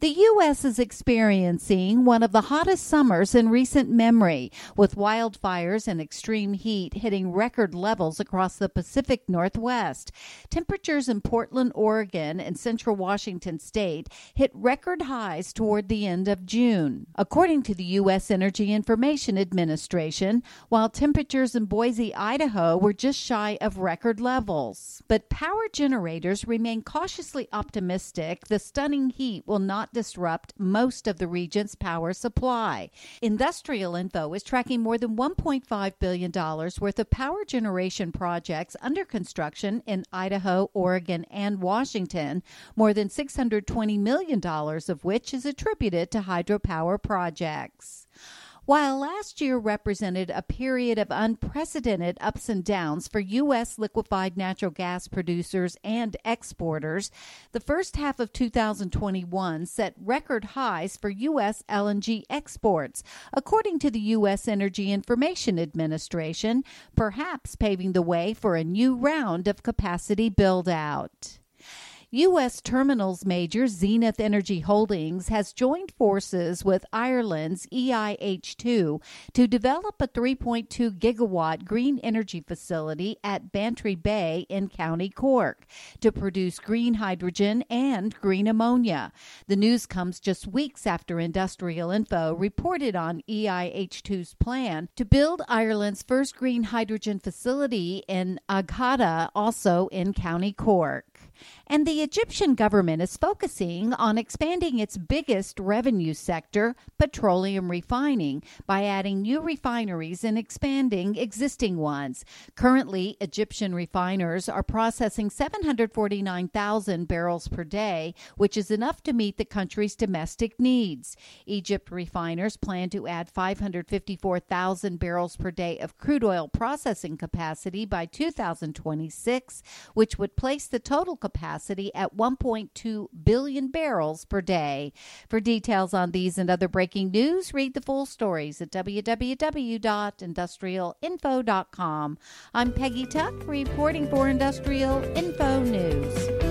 The U.S. is experiencing one of the hottest summers in recent memory, with wildfires and extreme heat hitting record levels across the Pacific Northwest. Temperatures in Portland, Oregon, and central Washington state hit record highs toward the end of June. According to the U.S. Energy Information Administration, while temperatures in Boise, Idaho were just shy of record levels. But power generators remain cautiously optimistic the stunning heat will not disrupt most of the region's power supply. Industrial Info is tracking more than $1.5 billion worth of power generation projects under construction in Idaho, Oregon, and Washington, more than $620 million of which is attributed to hydropower projects. While last year represented a period of unprecedented ups and downs for U.S. liquefied natural gas producers and exporters, the first half of 2021 set record highs for U.S. LNG exports, according to the U.S. Energy Information Administration, perhaps paving the way for a new round of capacity build out. U.S. terminals major Zenith Energy Holdings has joined forces with Ireland's EIH2 to develop a 3.2 gigawatt green energy facility at Bantry Bay in County Cork to produce green hydrogen and green ammonia. The news comes just weeks after Industrial Info reported on EIH2's plan to build Ireland's first green hydrogen facility in Aghada, also in County Cork. And the Egyptian government is focusing on expanding its biggest revenue sector, petroleum refining, by adding new refineries and expanding existing ones. Currently, Egyptian refiners are processing 749,000 barrels per day, which is enough to meet the country's domestic needs. Egypt refiners plan to add 554,000 barrels per day of crude oil processing capacity by 2026, which would place the total capacity capacity at 1.2 billion barrels per day. For details on these and other breaking news, read the full stories at www.industrialinfo.com. I'm Peggy Tuck, reporting for Industrial Info News.